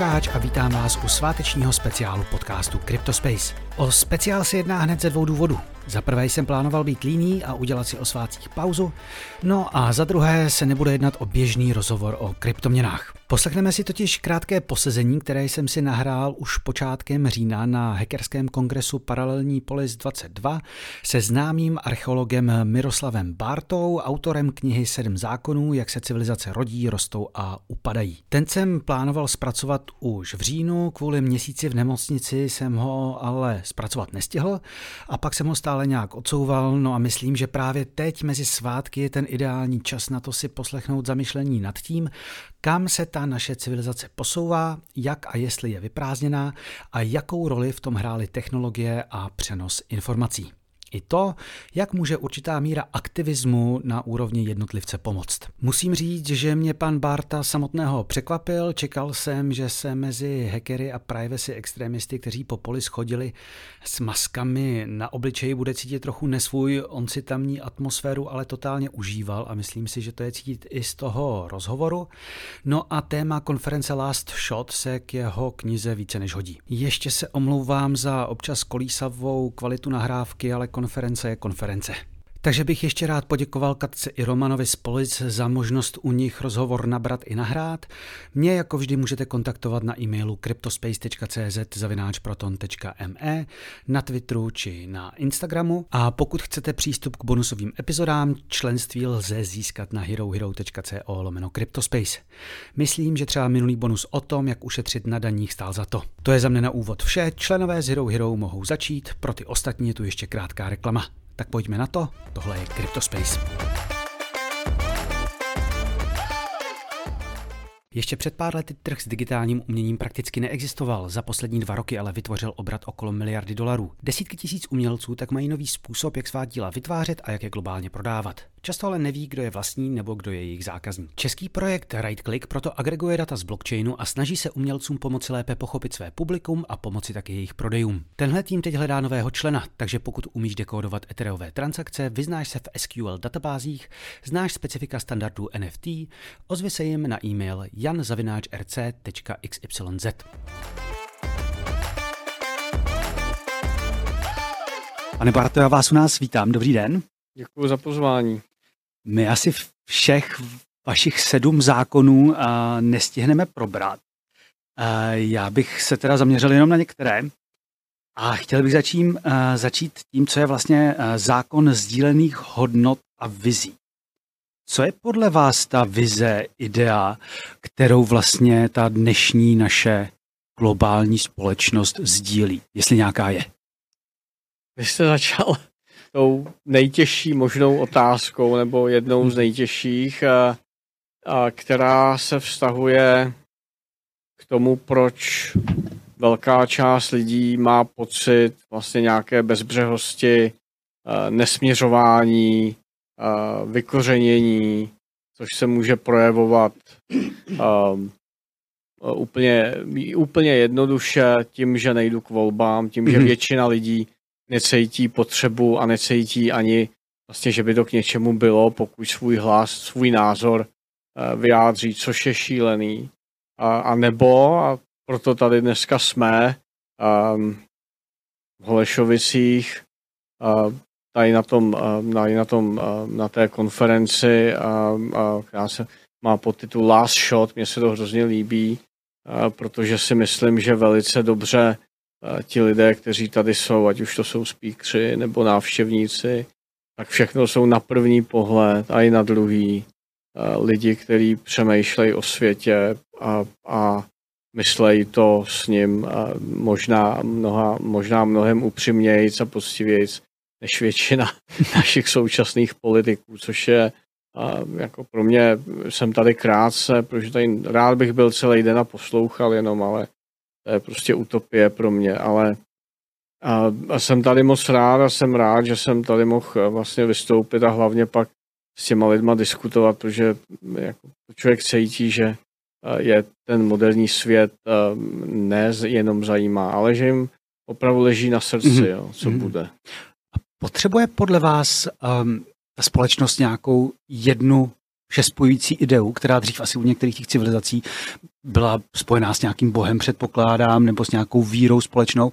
Lukáč a vítám vás u svátečního speciálu podcastu CryptoSpace. O speciál se jedná hned ze dvou důvodů. Za prvé jsem plánoval být líný a udělat si o svátcích pauzu, no a za druhé se nebude jednat o běžný rozhovor o kryptoměnách. Poslechneme si totiž krátké posezení, které jsem si nahrál už počátkem října na hackerském kongresu Paralelní Polis 22 se známým archeologem Miroslavem Bartou, autorem knihy Sedm zákonů, jak se civilizace rodí, rostou a upadají. Ten jsem plánoval zpracovat už v říjnu, kvůli měsíci v nemocnici jsem ho ale zpracovat nestihl a pak jsem ho stále nějak odsouval, no a myslím, že právě teď mezi svátky je ten ideální čas na to si poslechnout zamyšlení nad tím, kam se ta naše civilizace posouvá, jak a jestli je vyprázdněná a jakou roli v tom hrály technologie a přenos informací. I to, jak může určitá míra aktivismu na úrovni jednotlivce pomoct. Musím říct, že mě pan Barta samotného překvapil. Čekal jsem, že se mezi hackery a privacy extremisty, kteří po poli schodili s maskami na obličeji, bude cítit trochu nesvůj. On si tamní atmosféru ale totálně užíval a myslím si, že to je cítit i z toho rozhovoru. No a téma konference Last Shot se k jeho knize více než hodí. Ještě se omlouvám za občas kolísavou kvalitu nahrávky, ale konference konference. Takže bych ještě rád poděkoval Katce i Romanovi z Polic za možnost u nich rozhovor nabrat i nahrát. Mě jako vždy můžete kontaktovat na e-mailu cryptospace.cz zavináčproton.me, na Twitteru či na Instagramu. A pokud chcete přístup k bonusovým epizodám, členství lze získat na herohero.co lomeno Cryptospace. Myslím, že třeba minulý bonus o tom, jak ušetřit na daních stál za to. To je za mne na úvod vše. Členové z Hero Hero mohou začít, pro ty ostatní je tu ještě krátká reklama. Tak pojďme na to, tohle je CryptoSpace. Ještě před pár lety trh s digitálním uměním prakticky neexistoval, za poslední dva roky ale vytvořil obrat okolo miliardy dolarů. Desítky tisíc umělců tak mají nový způsob, jak svá díla vytvářet a jak je globálně prodávat. Často ale neví, kdo je vlastní nebo kdo je jejich zákazník. Český projekt RightClick proto agreguje data z blockchainu a snaží se umělcům pomoci lépe pochopit své publikum a pomoci taky jejich prodejům. Tenhle tým teď hledá nového člena, takže pokud umíš dekódovat etereové transakce, vyznáš se v SQL databázích, znáš specifika standardů NFT, ozvi se jim na e-mail janzavináčrc.xyz. Pane Barto, já vás u nás vítám. Dobrý den. Děkuji za pozvání. My asi všech vašich sedm zákonů nestihneme probrat. Já bych se teda zaměřil jenom na některé. A chtěl bych začít, začít tím, co je vlastně zákon sdílených hodnot a vizí. Co je podle vás ta vize, idea, kterou vlastně ta dnešní naše globální společnost sdílí, jestli nějaká je? Vy jste začal tou nejtěžší možnou otázkou, nebo jednou z nejtěžších, a, a, která se vztahuje k tomu, proč velká část lidí má pocit vlastně nějaké bezbřehosti, nesměřování, vykořenění, což se může projevovat úplně, úplně jednoduše tím, že nejdu k volbám, tím, že mhm. většina lidí necítí potřebu a necítí ani vlastně, že by to k něčemu bylo, pokud svůj hlas, svůj názor vyjádří, což je šílený. A, a nebo, a proto tady dneska jsme, um, v Holešovicích, uh, tady na tom, uh, tady na, tom uh, na té konferenci, uh, která se má podtitul Last Shot, mně se to hrozně líbí, protože si myslím, že velice dobře ti lidé, kteří tady jsou, ať už to jsou speakři nebo návštěvníci, tak všechno jsou na první pohled a i na druhý lidi, kteří přemýšlejí o světě a, a myslejí to s ním možná, mnoha, možná mnohem upřímnějíc a poctivějíc než většina našich současných politiků, což je a jako pro mě jsem tady krátce, protože tady rád bych byl celý den a poslouchal jenom, ale to je prostě utopie pro mě, ale a, a jsem tady moc rád a jsem rád, že jsem tady mohl eh, vlastně vystoupit a hlavně pak s těma lidma diskutovat, protože jako člověk cítí, že eh, je ten moderní svět eh, ne jenom zajímá, ale že jim opravdu leží na srdci, mm-hmm. jo, co mm-hmm. bude. Potřebuje podle vás um, ta společnost nějakou jednu všespojující ideu, která dřív asi u některých těch civilizací byla spojená s nějakým bohem, předpokládám, nebo s nějakou vírou společnou.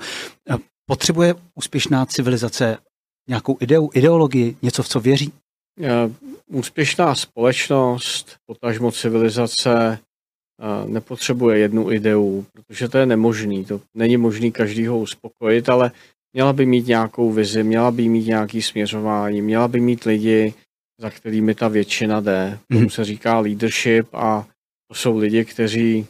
Potřebuje úspěšná civilizace nějakou ideu, ideologii, něco, v co věří? Úspěšná společnost, potažmo civilizace, nepotřebuje jednu ideu, protože to je nemožný. To není možný každýho uspokojit, ale měla by mít nějakou vizi, měla by mít nějaký směřování, měla by mít lidi, za kterými ta většina jde. Tomu mhm. se říká leadership a to jsou lidi, kteří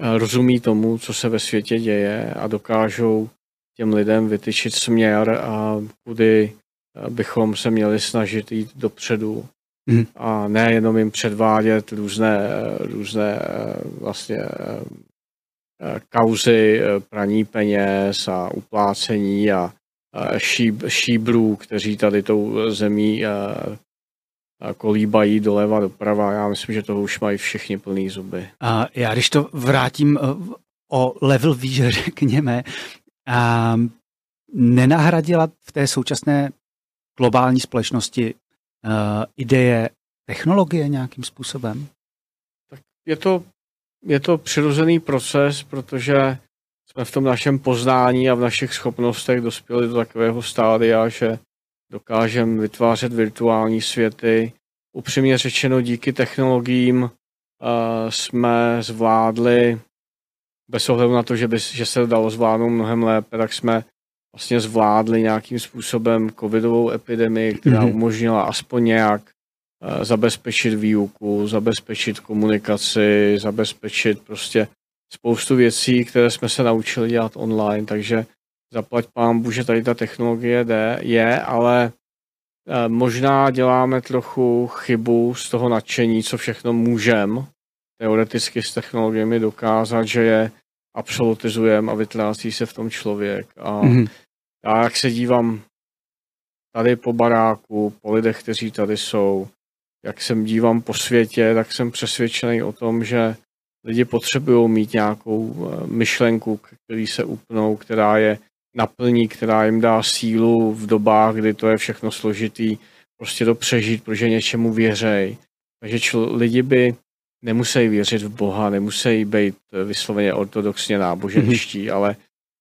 eh, rozumí tomu, co se ve světě děje a dokážou těm lidem vytyčit směr, a kudy eh, bychom se měli snažit jít dopředu. Mm. A ne jenom jim předvádět různé, eh, různé vlastně kauzy praní peněz a uplácení a šíb, šíbrů, kteří tady tou zemí kolíbají doleva doprava. Já myslím, že toho už mají všichni plný zuby. A já když to vrátím eh, o level výš, řekněme, a nenahradila v té současné globální společnosti ideje technologie nějakým způsobem? Tak je to, je to přirozený proces, protože jsme v tom našem poznání a v našich schopnostech dospěli do takového stádia, že dokážeme vytvářet virtuální světy. Upřímně řečeno, díky technologiím uh, jsme zvládli, bez ohledu na to, že, by, že se dalo zvládnout mnohem lépe, tak jsme vlastně zvládli nějakým způsobem covidovou epidemii, která mm-hmm. umožnila aspoň nějak zabezpečit výuku, zabezpečit komunikaci, zabezpečit prostě spoustu věcí, které jsme se naučili dělat online, takže zaplať pán že tady ta technologie jde, je, ale eh, možná děláme trochu chybu z toho nadšení, co všechno můžeme teoreticky s technologiemi dokázat, že je absolutizujeme a vytrácí se v tom člověk. A mm-hmm. já jak se dívám tady po baráku, po lidech, kteří tady jsou, jak se dívám po světě, tak jsem přesvědčený o tom, že lidi potřebují mít nějakou eh, myšlenku, který se upnou, která je naplní, která jim dá sílu v dobách, kdy to je všechno složitý, prostě to přežít, protože něčemu věřej. Takže čl- lidi by nemusí věřit v Boha, nemusí být vysloveně ortodoxně náboženští, mm-hmm. ale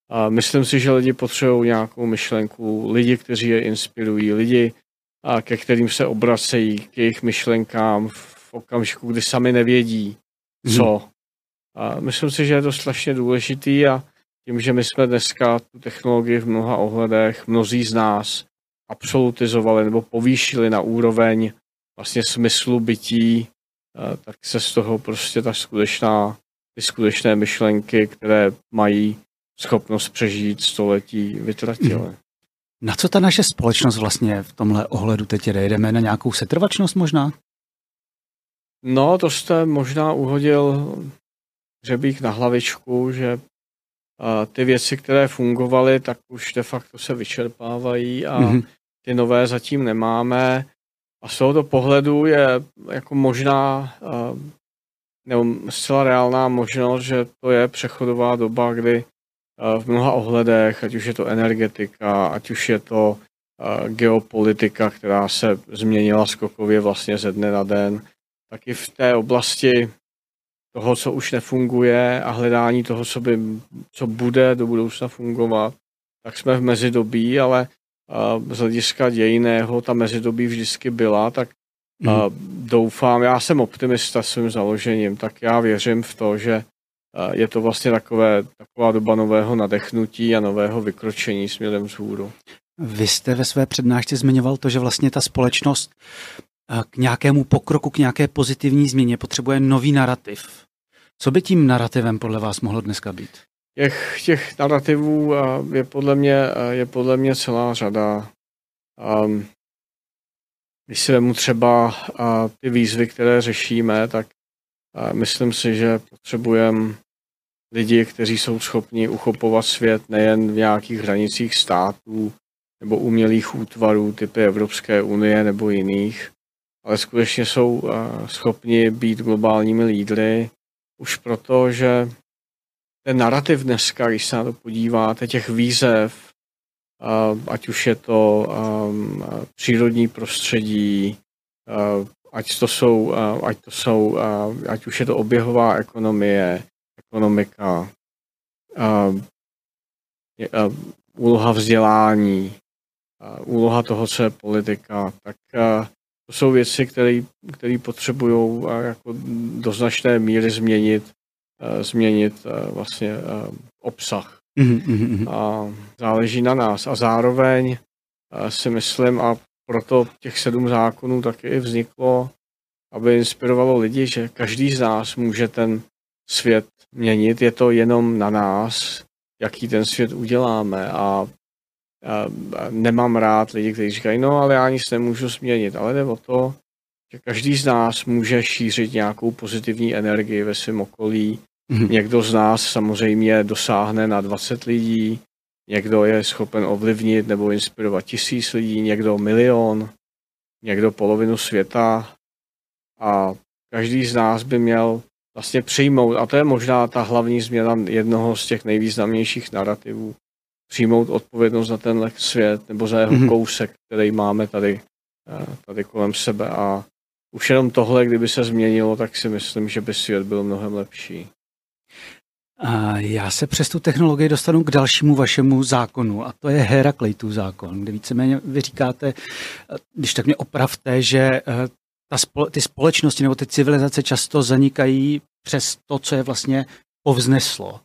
a myslím si, že lidi potřebují nějakou myšlenku, lidi, kteří je inspirují, lidi, a ke kterým se obracejí, k jejich myšlenkám v okamžiku, kdy sami nevědí, co. Mm-hmm. A myslím si, že je to strašně důležitý a tím, že my jsme dneska tu technologii v mnoha ohledech, mnozí z nás absolutizovali nebo povýšili na úroveň vlastně smyslu bytí, tak se z toho prostě ta skutečná, ty skutečné myšlenky, které mají schopnost přežít století, vytratily. Na co ta naše společnost vlastně v tomhle ohledu teď jde? Jdeme na nějakou setrvačnost možná? No, to jste možná uhodil řebík na hlavičku, že ty věci, které fungovaly, tak už de facto se vyčerpávají a mm-hmm. ty nové zatím nemáme. A z tohoto pohledu je jako možná, nebo zcela reálná možnost, že to je přechodová doba, kdy v mnoha ohledech, ať už je to energetika, ať už je to geopolitika, která se změnila skokově vlastně ze dne na den, tak i v té oblasti toho, co už nefunguje a hledání toho, co, by, co bude do budoucna fungovat, tak jsme v mezidobí, ale z hlediska dějiného ta mezidobí vždycky byla, tak mm. doufám, já jsem optimista svým založením, tak já věřím v to, že je to vlastně takové, taková doba nového nadechnutí a nového vykročení směrem vzhůru. Vy jste ve své přednášce zmiňoval to, že vlastně ta společnost k nějakému pokroku, k nějaké pozitivní změně potřebuje nový narrativ. Co by tím narrativem podle vás mohlo dneska být? Těch, těch narrativů je podle, mě, je podle mě celá řada. Um, když si vemu třeba ty výzvy, které řešíme, tak myslím si, že potřebujeme lidi, kteří jsou schopni uchopovat svět nejen v nějakých hranicích států nebo umělých útvarů typy Evropské unie nebo jiných, ale skutečně jsou schopni být globálními lídry, už proto, že ten narrativ dneska, když se na to podíváte, těch výzev, ať už je to přírodní prostředí, ať to jsou, ať to jsou, ať už je to oběhová ekonomie, ekonomika, úloha vzdělání, úloha toho, co je politika, tak to jsou věci, které potřebují jako do značné míry změnit, změnit vlastně obsah. Mm-hmm. A záleží na nás. A zároveň si myslím, a proto těch sedm zákonů taky vzniklo, aby inspirovalo lidi, že každý z nás může ten svět měnit. Je to jenom na nás, jaký ten svět uděláme. A, a, a nemám rád lidi, kteří říkají, no ale já nic nemůžu změnit. Ale jde o to, že každý z nás může šířit nějakou pozitivní energii ve svém okolí. Mm-hmm. Někdo z nás samozřejmě dosáhne na 20 lidí, někdo je schopen ovlivnit nebo inspirovat tisíc lidí, někdo milion, někdo polovinu světa a každý z nás by měl vlastně přijmout, a to je možná ta hlavní změna jednoho z těch nejvýznamnějších narrativů, přijmout odpovědnost za tenhle svět nebo za jeho mm-hmm. kousek, který máme tady, eh, tady kolem sebe a už jenom tohle, kdyby se změnilo, tak si myslím, že by svět byl mnohem lepší. A já se přes tu technologii dostanu k dalšímu vašemu zákonu a to je Heraklejtův zákon, kde víceméně vy říkáte, když tak mě opravte, že eh, ta spole, ty společnosti nebo ty civilizace často zanikají přes to, co je vlastně povzneslo.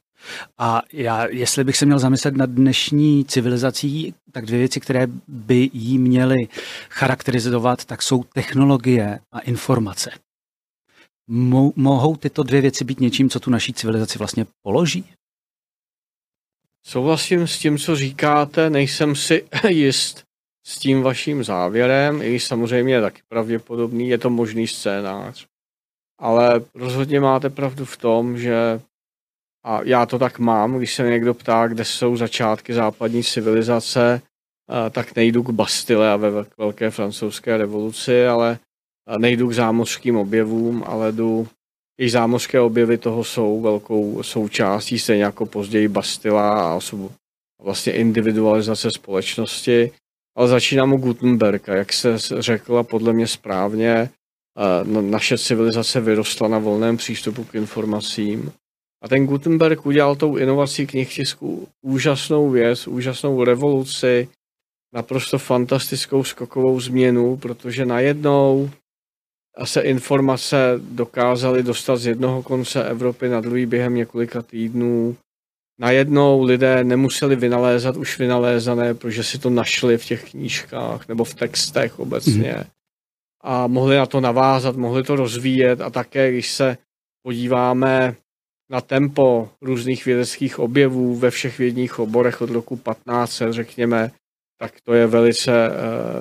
A já, jestli bych se měl zamyslet nad dnešní civilizací, tak dvě věci, které by jí měly charakterizovat, tak jsou technologie a informace. Mo- mohou tyto dvě věci být něčím, co tu naší civilizaci vlastně položí? Souhlasím s tím, co říkáte, nejsem si jist s tím vaším závěrem, i samozřejmě taky pravděpodobný, je to možný scénář. Ale rozhodně máte pravdu v tom, že a já to tak mám, když se někdo ptá, kde jsou začátky západní civilizace, tak nejdu k Bastille a ve velké francouzské revoluci, ale nejdu k zámořským objevům, ale jdu, i zámořské objevy toho jsou velkou součástí, stejně jako později Bastila a osobu, vlastně individualizace společnosti. Ale začínám u Gutenberga, jak se řekla podle mě správně, naše civilizace vyrostla na volném přístupu k informacím. A ten Gutenberg udělal tou inovací knihtisku úžasnou věc, úžasnou revoluci, naprosto fantastickou skokovou změnu, protože najednou se informace dokázaly dostat z jednoho konce Evropy na druhý během několika týdnů. Najednou lidé nemuseli vynalézat už vynalézané, protože si to našli v těch knížkách nebo v textech obecně. Mm. A mohli na to navázat, mohli to rozvíjet a také, když se podíváme na tempo různých vědeckých objevů ve všech vědních oborech od roku 15, řekněme, tak to je velice, eh,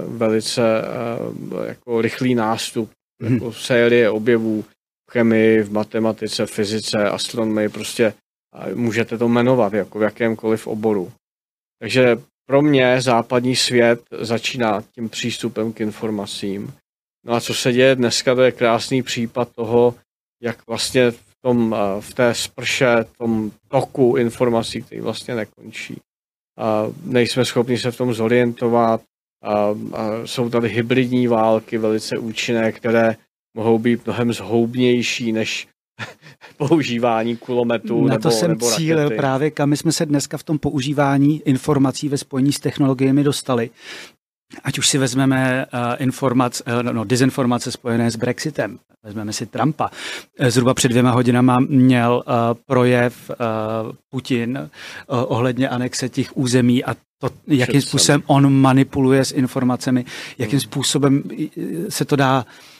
velice eh, jako rychlý nástup hmm. jako série objevů v chemii, v matematice, fyzice, astronomii, prostě můžete to jmenovat jako v jakémkoliv oboru. Takže pro mě západní svět začíná tím přístupem k informacím. No a co se děje dneska, to je krásný případ toho, jak vlastně v, tom, v té sprše, v tom toku informací, který vlastně nekončí. A nejsme schopni se v tom zorientovat, a jsou tady hybridní války velice účinné, které mohou být mnohem zhoubnější než používání kulometů Na nebo, to jsem nebo cílil rakety. právě, kam my jsme se dneska v tom používání informací ve spojení s technologiemi dostali. Ať už si vezmeme uh, informace, uh, no, dezinformace spojené s Brexitem, vezmeme si Trumpa. Zhruba před dvěma hodinama měl uh, projev uh, Putin uh, ohledně anexe těch území a to, jakým způsobem on manipuluje s informacemi, jakým hmm. způsobem se to dá Uh,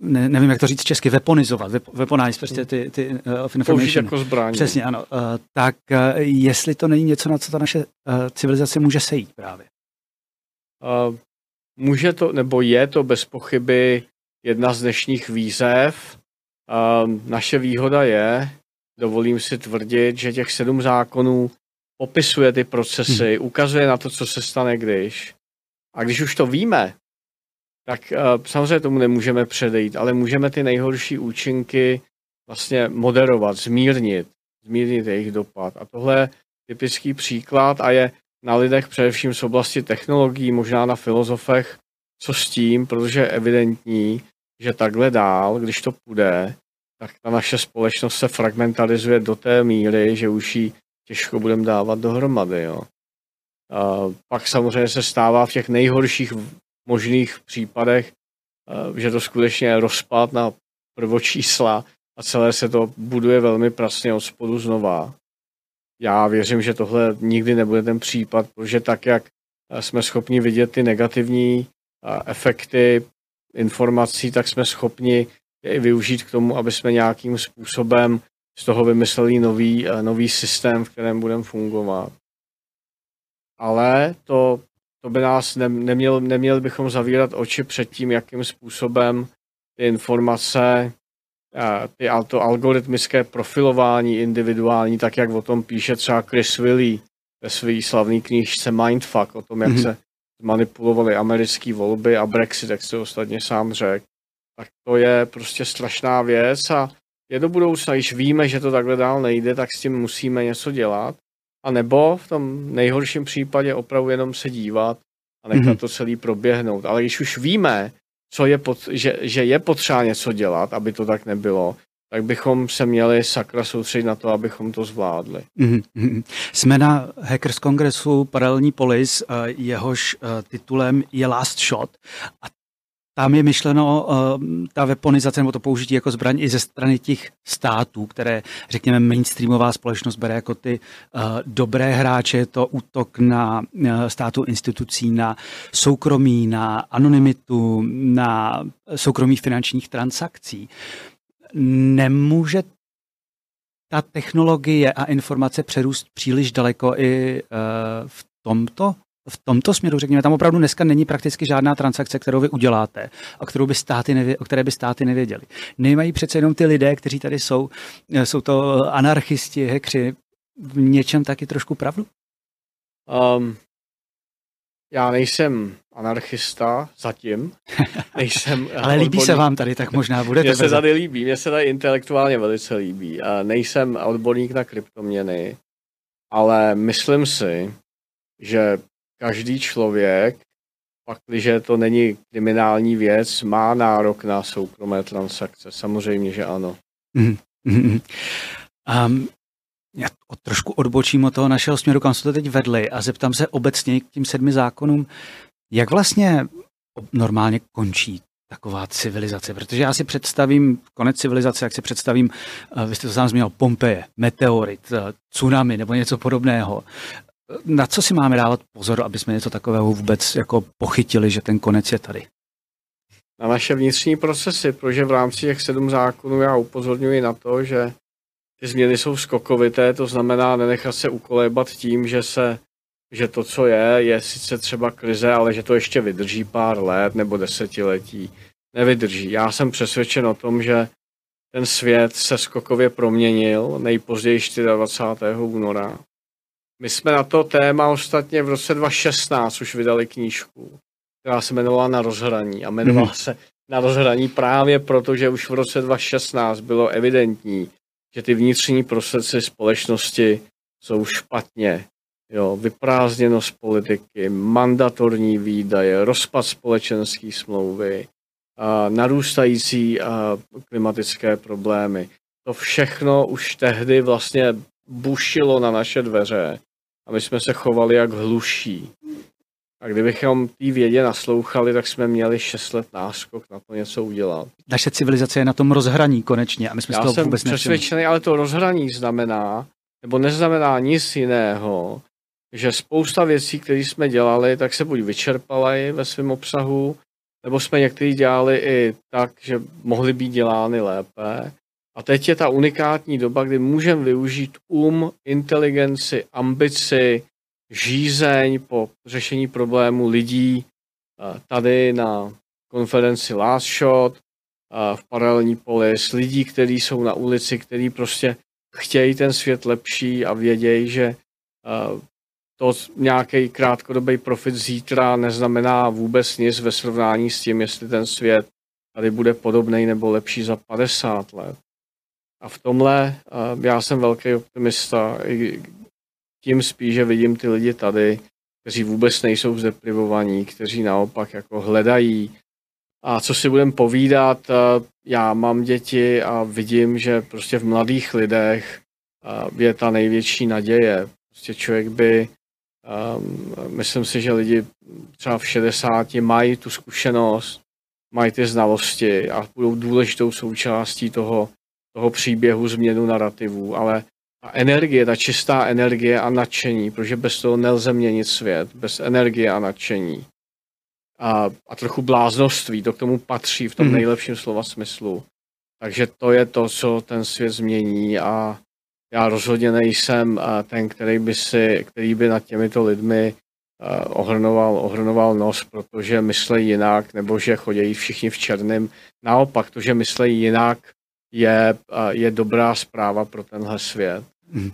ne, nevím, jak to říct česky, weaponizovat, weaponize, prostě ty, ty uh, information. jako zbraň. Přesně, ano. Uh, tak uh, jestli to není něco, na co ta naše uh, civilizace může sejít právě? Uh, může to, nebo je to bez pochyby jedna z dnešních výzev. Uh, naše výhoda je, dovolím si tvrdit, že těch sedm zákonů popisuje ty procesy, hmm. ukazuje na to, co se stane, když. A když už to víme, tak uh, samozřejmě tomu nemůžeme předejít, ale můžeme ty nejhorší účinky vlastně moderovat, zmírnit, zmírnit jejich dopad. A tohle je typický příklad a je na lidech především z oblasti technologií, možná na filozofech co s tím, protože je evidentní, že takhle dál, když to půjde, tak ta naše společnost se fragmentalizuje do té míry, že už ji těžko budeme dávat dohromady. Jo. A pak samozřejmě se stává v těch nejhorších možných případech, že to skutečně je rozpad na prvočísla a celé se to buduje velmi prasně od spodu znova. Já věřím, že tohle nikdy nebude ten případ, protože tak, jak jsme schopni vidět ty negativní efekty informací, tak jsme schopni je i využít k tomu, aby jsme nějakým způsobem z toho vymysleli nový, nový systém, v kterém budeme fungovat. Ale to, to by nás ne, neměl, neměli bychom zavírat oči před tím, jakým způsobem ty informace, ty, to algoritmické profilování individuální, tak jak o tom píše třeba Chris Willey ve své slavné knížce Mindfuck, o tom, jak mm-hmm. se manipulovaly americké volby a Brexit, jak se ostatně sám řekl, tak to je prostě strašná věc a je do budoucna, když víme, že to takhle dál nejde, tak s tím musíme něco dělat. A nebo v tom nejhorším případě opravdu jenom se dívat a nechat mm-hmm. to celý proběhnout. Ale když už víme, co je pot, že, že je potřeba něco dělat, aby to tak nebylo, tak bychom se měli sakra soustředit na to, abychom to zvládli. Mm-hmm. Jsme na Hackers Kongresu Paralelní polis, eh, jehož eh, titulem je Last Shot a tam je myšleno uh, ta weaponizace nebo to použití jako zbraň i ze strany těch států, které, řekněme, mainstreamová společnost bere jako ty uh, dobré hráče. Je to útok na uh, státu institucí, na soukromí, na anonymitu, na soukromí finančních transakcí. Nemůže ta technologie a informace přerůst příliš daleko i v tomto v tomto směru, řekněme, tam opravdu dneska není prakticky žádná transakce, kterou vy uděláte a kterou by státy nevě, o které by státy nevěděli. Nemají přece jenom ty lidé, kteří tady jsou, eh, jsou to anarchisti, hekři, v něčem taky trošku pravdu? Um, já nejsem anarchista zatím. Nejsem Ale líbí se vám tady, tak možná bude. Mně se tady líbí, mně se tady intelektuálně velice líbí. A nejsem odborník na kryptoměny, ale myslím si, že každý člověk, pak, když to není kriminální věc, má nárok na soukromé transakce. Samozřejmě, že ano. Mm-hmm. Um, já trošku odbočím od toho našeho směru, kam jsme to teď vedli a zeptám se obecně k tím sedmi zákonům, jak vlastně normálně končí taková civilizace, protože já si představím konec civilizace, jak si představím, eh, vy jste to sám zmínil, Pompeje, meteorit, eh, tsunami nebo něco podobného na co si máme dávat pozor, aby jsme něco takového vůbec jako pochytili, že ten konec je tady? Na naše vnitřní procesy, protože v rámci těch sedm zákonů já upozorňuji na to, že ty změny jsou skokovité, to znamená nenechat se ukolébat tím, že se že to, co je, je sice třeba krize, ale že to ještě vydrží pár let nebo desetiletí. Nevydrží. Já jsem přesvědčen o tom, že ten svět se skokově proměnil nejpozději 24. února my jsme na to téma ostatně v roce 2016 už vydali knížku, která se jmenovala Na rozhraní a jmenovala mm-hmm. se Na rozhraní právě proto, že už v roce 2016 bylo evidentní, že ty vnitřní procesy společnosti jsou špatně. Jo, vyprázdněnost politiky, mandatorní výdaje, rozpad společenské smlouvy, a narůstající a klimatické problémy. To všechno už tehdy vlastně bušilo na naše dveře a my jsme se chovali jak hluší. A kdybychom té vědě naslouchali, tak jsme měli 6 let náskok na to něco udělat. Naše civilizace je na tom rozhraní konečně a my jsme Já z toho jsem vůbec přesvědčený, ale to rozhraní znamená, nebo neznamená nic jiného, že spousta věcí, které jsme dělali, tak se buď vyčerpaly ve svém obsahu, nebo jsme některý dělali i tak, že mohly být dělány lépe, a teď je ta unikátní doba, kdy můžeme využít um, inteligenci, ambici, žízeň po řešení problému lidí tady na konferenci Last Shot, v paralelní polis, lidí, kteří jsou na ulici, kteří prostě chtějí ten svět lepší a vědějí, že to nějaký krátkodobý profit zítra neznamená vůbec nic ve srovnání s tím, jestli ten svět tady bude podobný nebo lepší za 50 let. A v tomhle já jsem velký optimista, i tím spíš, že vidím ty lidi tady kteří vůbec nejsou zdeprivovaní, kteří naopak jako hledají. A co si budem povídat, já mám děti a vidím, že prostě v mladých lidech je ta největší naděje. Prostě člověk by, um, myslím si, že lidi třeba v 60 mají tu zkušenost, mají ty znalosti a budou důležitou součástí toho, toho příběhu změnu narrativů, ale ta energie, ta čistá energie a nadšení, protože bez toho nelze měnit svět, bez energie a nadšení. A, a trochu bláznoství, to k tomu patří v tom mm. nejlepším slova smyslu. Takže to je to, co ten svět změní a já rozhodně nejsem ten, který by, si, který by nad těmito lidmi ohrnoval, ohrnoval nos, protože myslejí jinak, nebo že chodí všichni v černém. Naopak, to, že myslejí jinak, je, je dobrá zpráva pro tenhle svět. Hmm.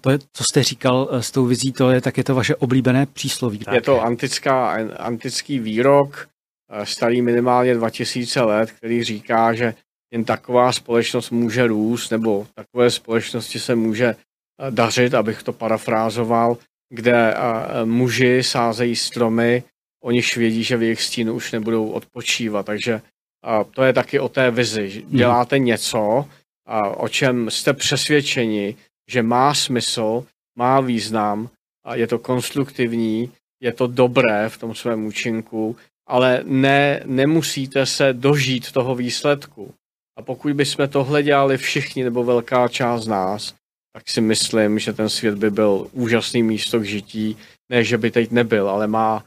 To, je, co jste říkal s tou vizí, to je, tak je to vaše oblíbené přísloví. Je to antická, antický výrok, starý minimálně 2000 let, který říká, že jen taková společnost může růst, nebo takové společnosti se může dařit, abych to parafrázoval, kde muži sázejí stromy, oni vědí, že v jejich stínu už nebudou odpočívat, takže to je taky o té vizi. Hmm. Děláte něco, o čem jste přesvědčeni, že má smysl, má význam, a je to konstruktivní, je to dobré v tom svém účinku, ale ne, nemusíte se dožít toho výsledku. A pokud bychom tohle dělali všichni nebo velká část z nás, tak si myslím, že ten svět by byl úžasný místo k žití. Ne, že by teď nebyl, ale má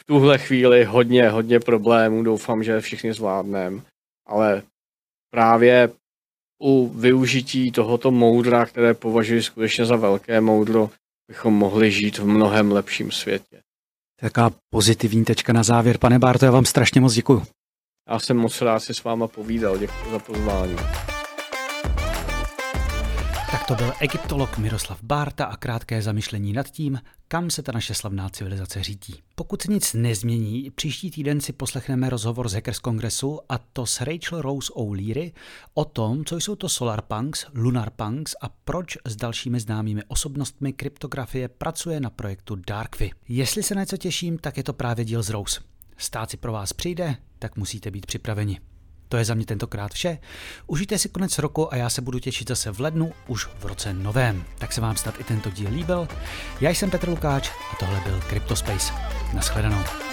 v tuhle chvíli hodně, hodně problémů. Doufám, že všichni zvládneme. Ale právě u využití tohoto moudra, které považuji skutečně za velké moudro, bychom mohli žít v mnohem lepším světě. Taká pozitivní tečka na závěr. Pane Bárto, já vám strašně moc děkuji. Já jsem moc rád si s váma povídal. Děkuji za pozvání. Tak to byl egyptolog Miroslav Bárta a krátké zamyšlení nad tím, kam se ta naše slavná civilizace řídí. Pokud se nic nezmění, příští týden si poslechneme rozhovor z Hackers Kongresu a to s Rachel Rose O'Leary o tom, co jsou to Solarpunks, Lunarpunks a proč s dalšími známými osobnostmi kryptografie pracuje na projektu Darkvi. Jestli se na něco těším, tak je to právě díl z Rose. Stát si pro vás přijde, tak musíte být připraveni. To je za mě tentokrát vše. Užijte si konec roku a já se budu těšit zase v lednu, už v roce novém. Tak se vám snad i tento díl líbil. Já jsem Petr Lukáč a tohle byl CryptoSpace. Naschledanou.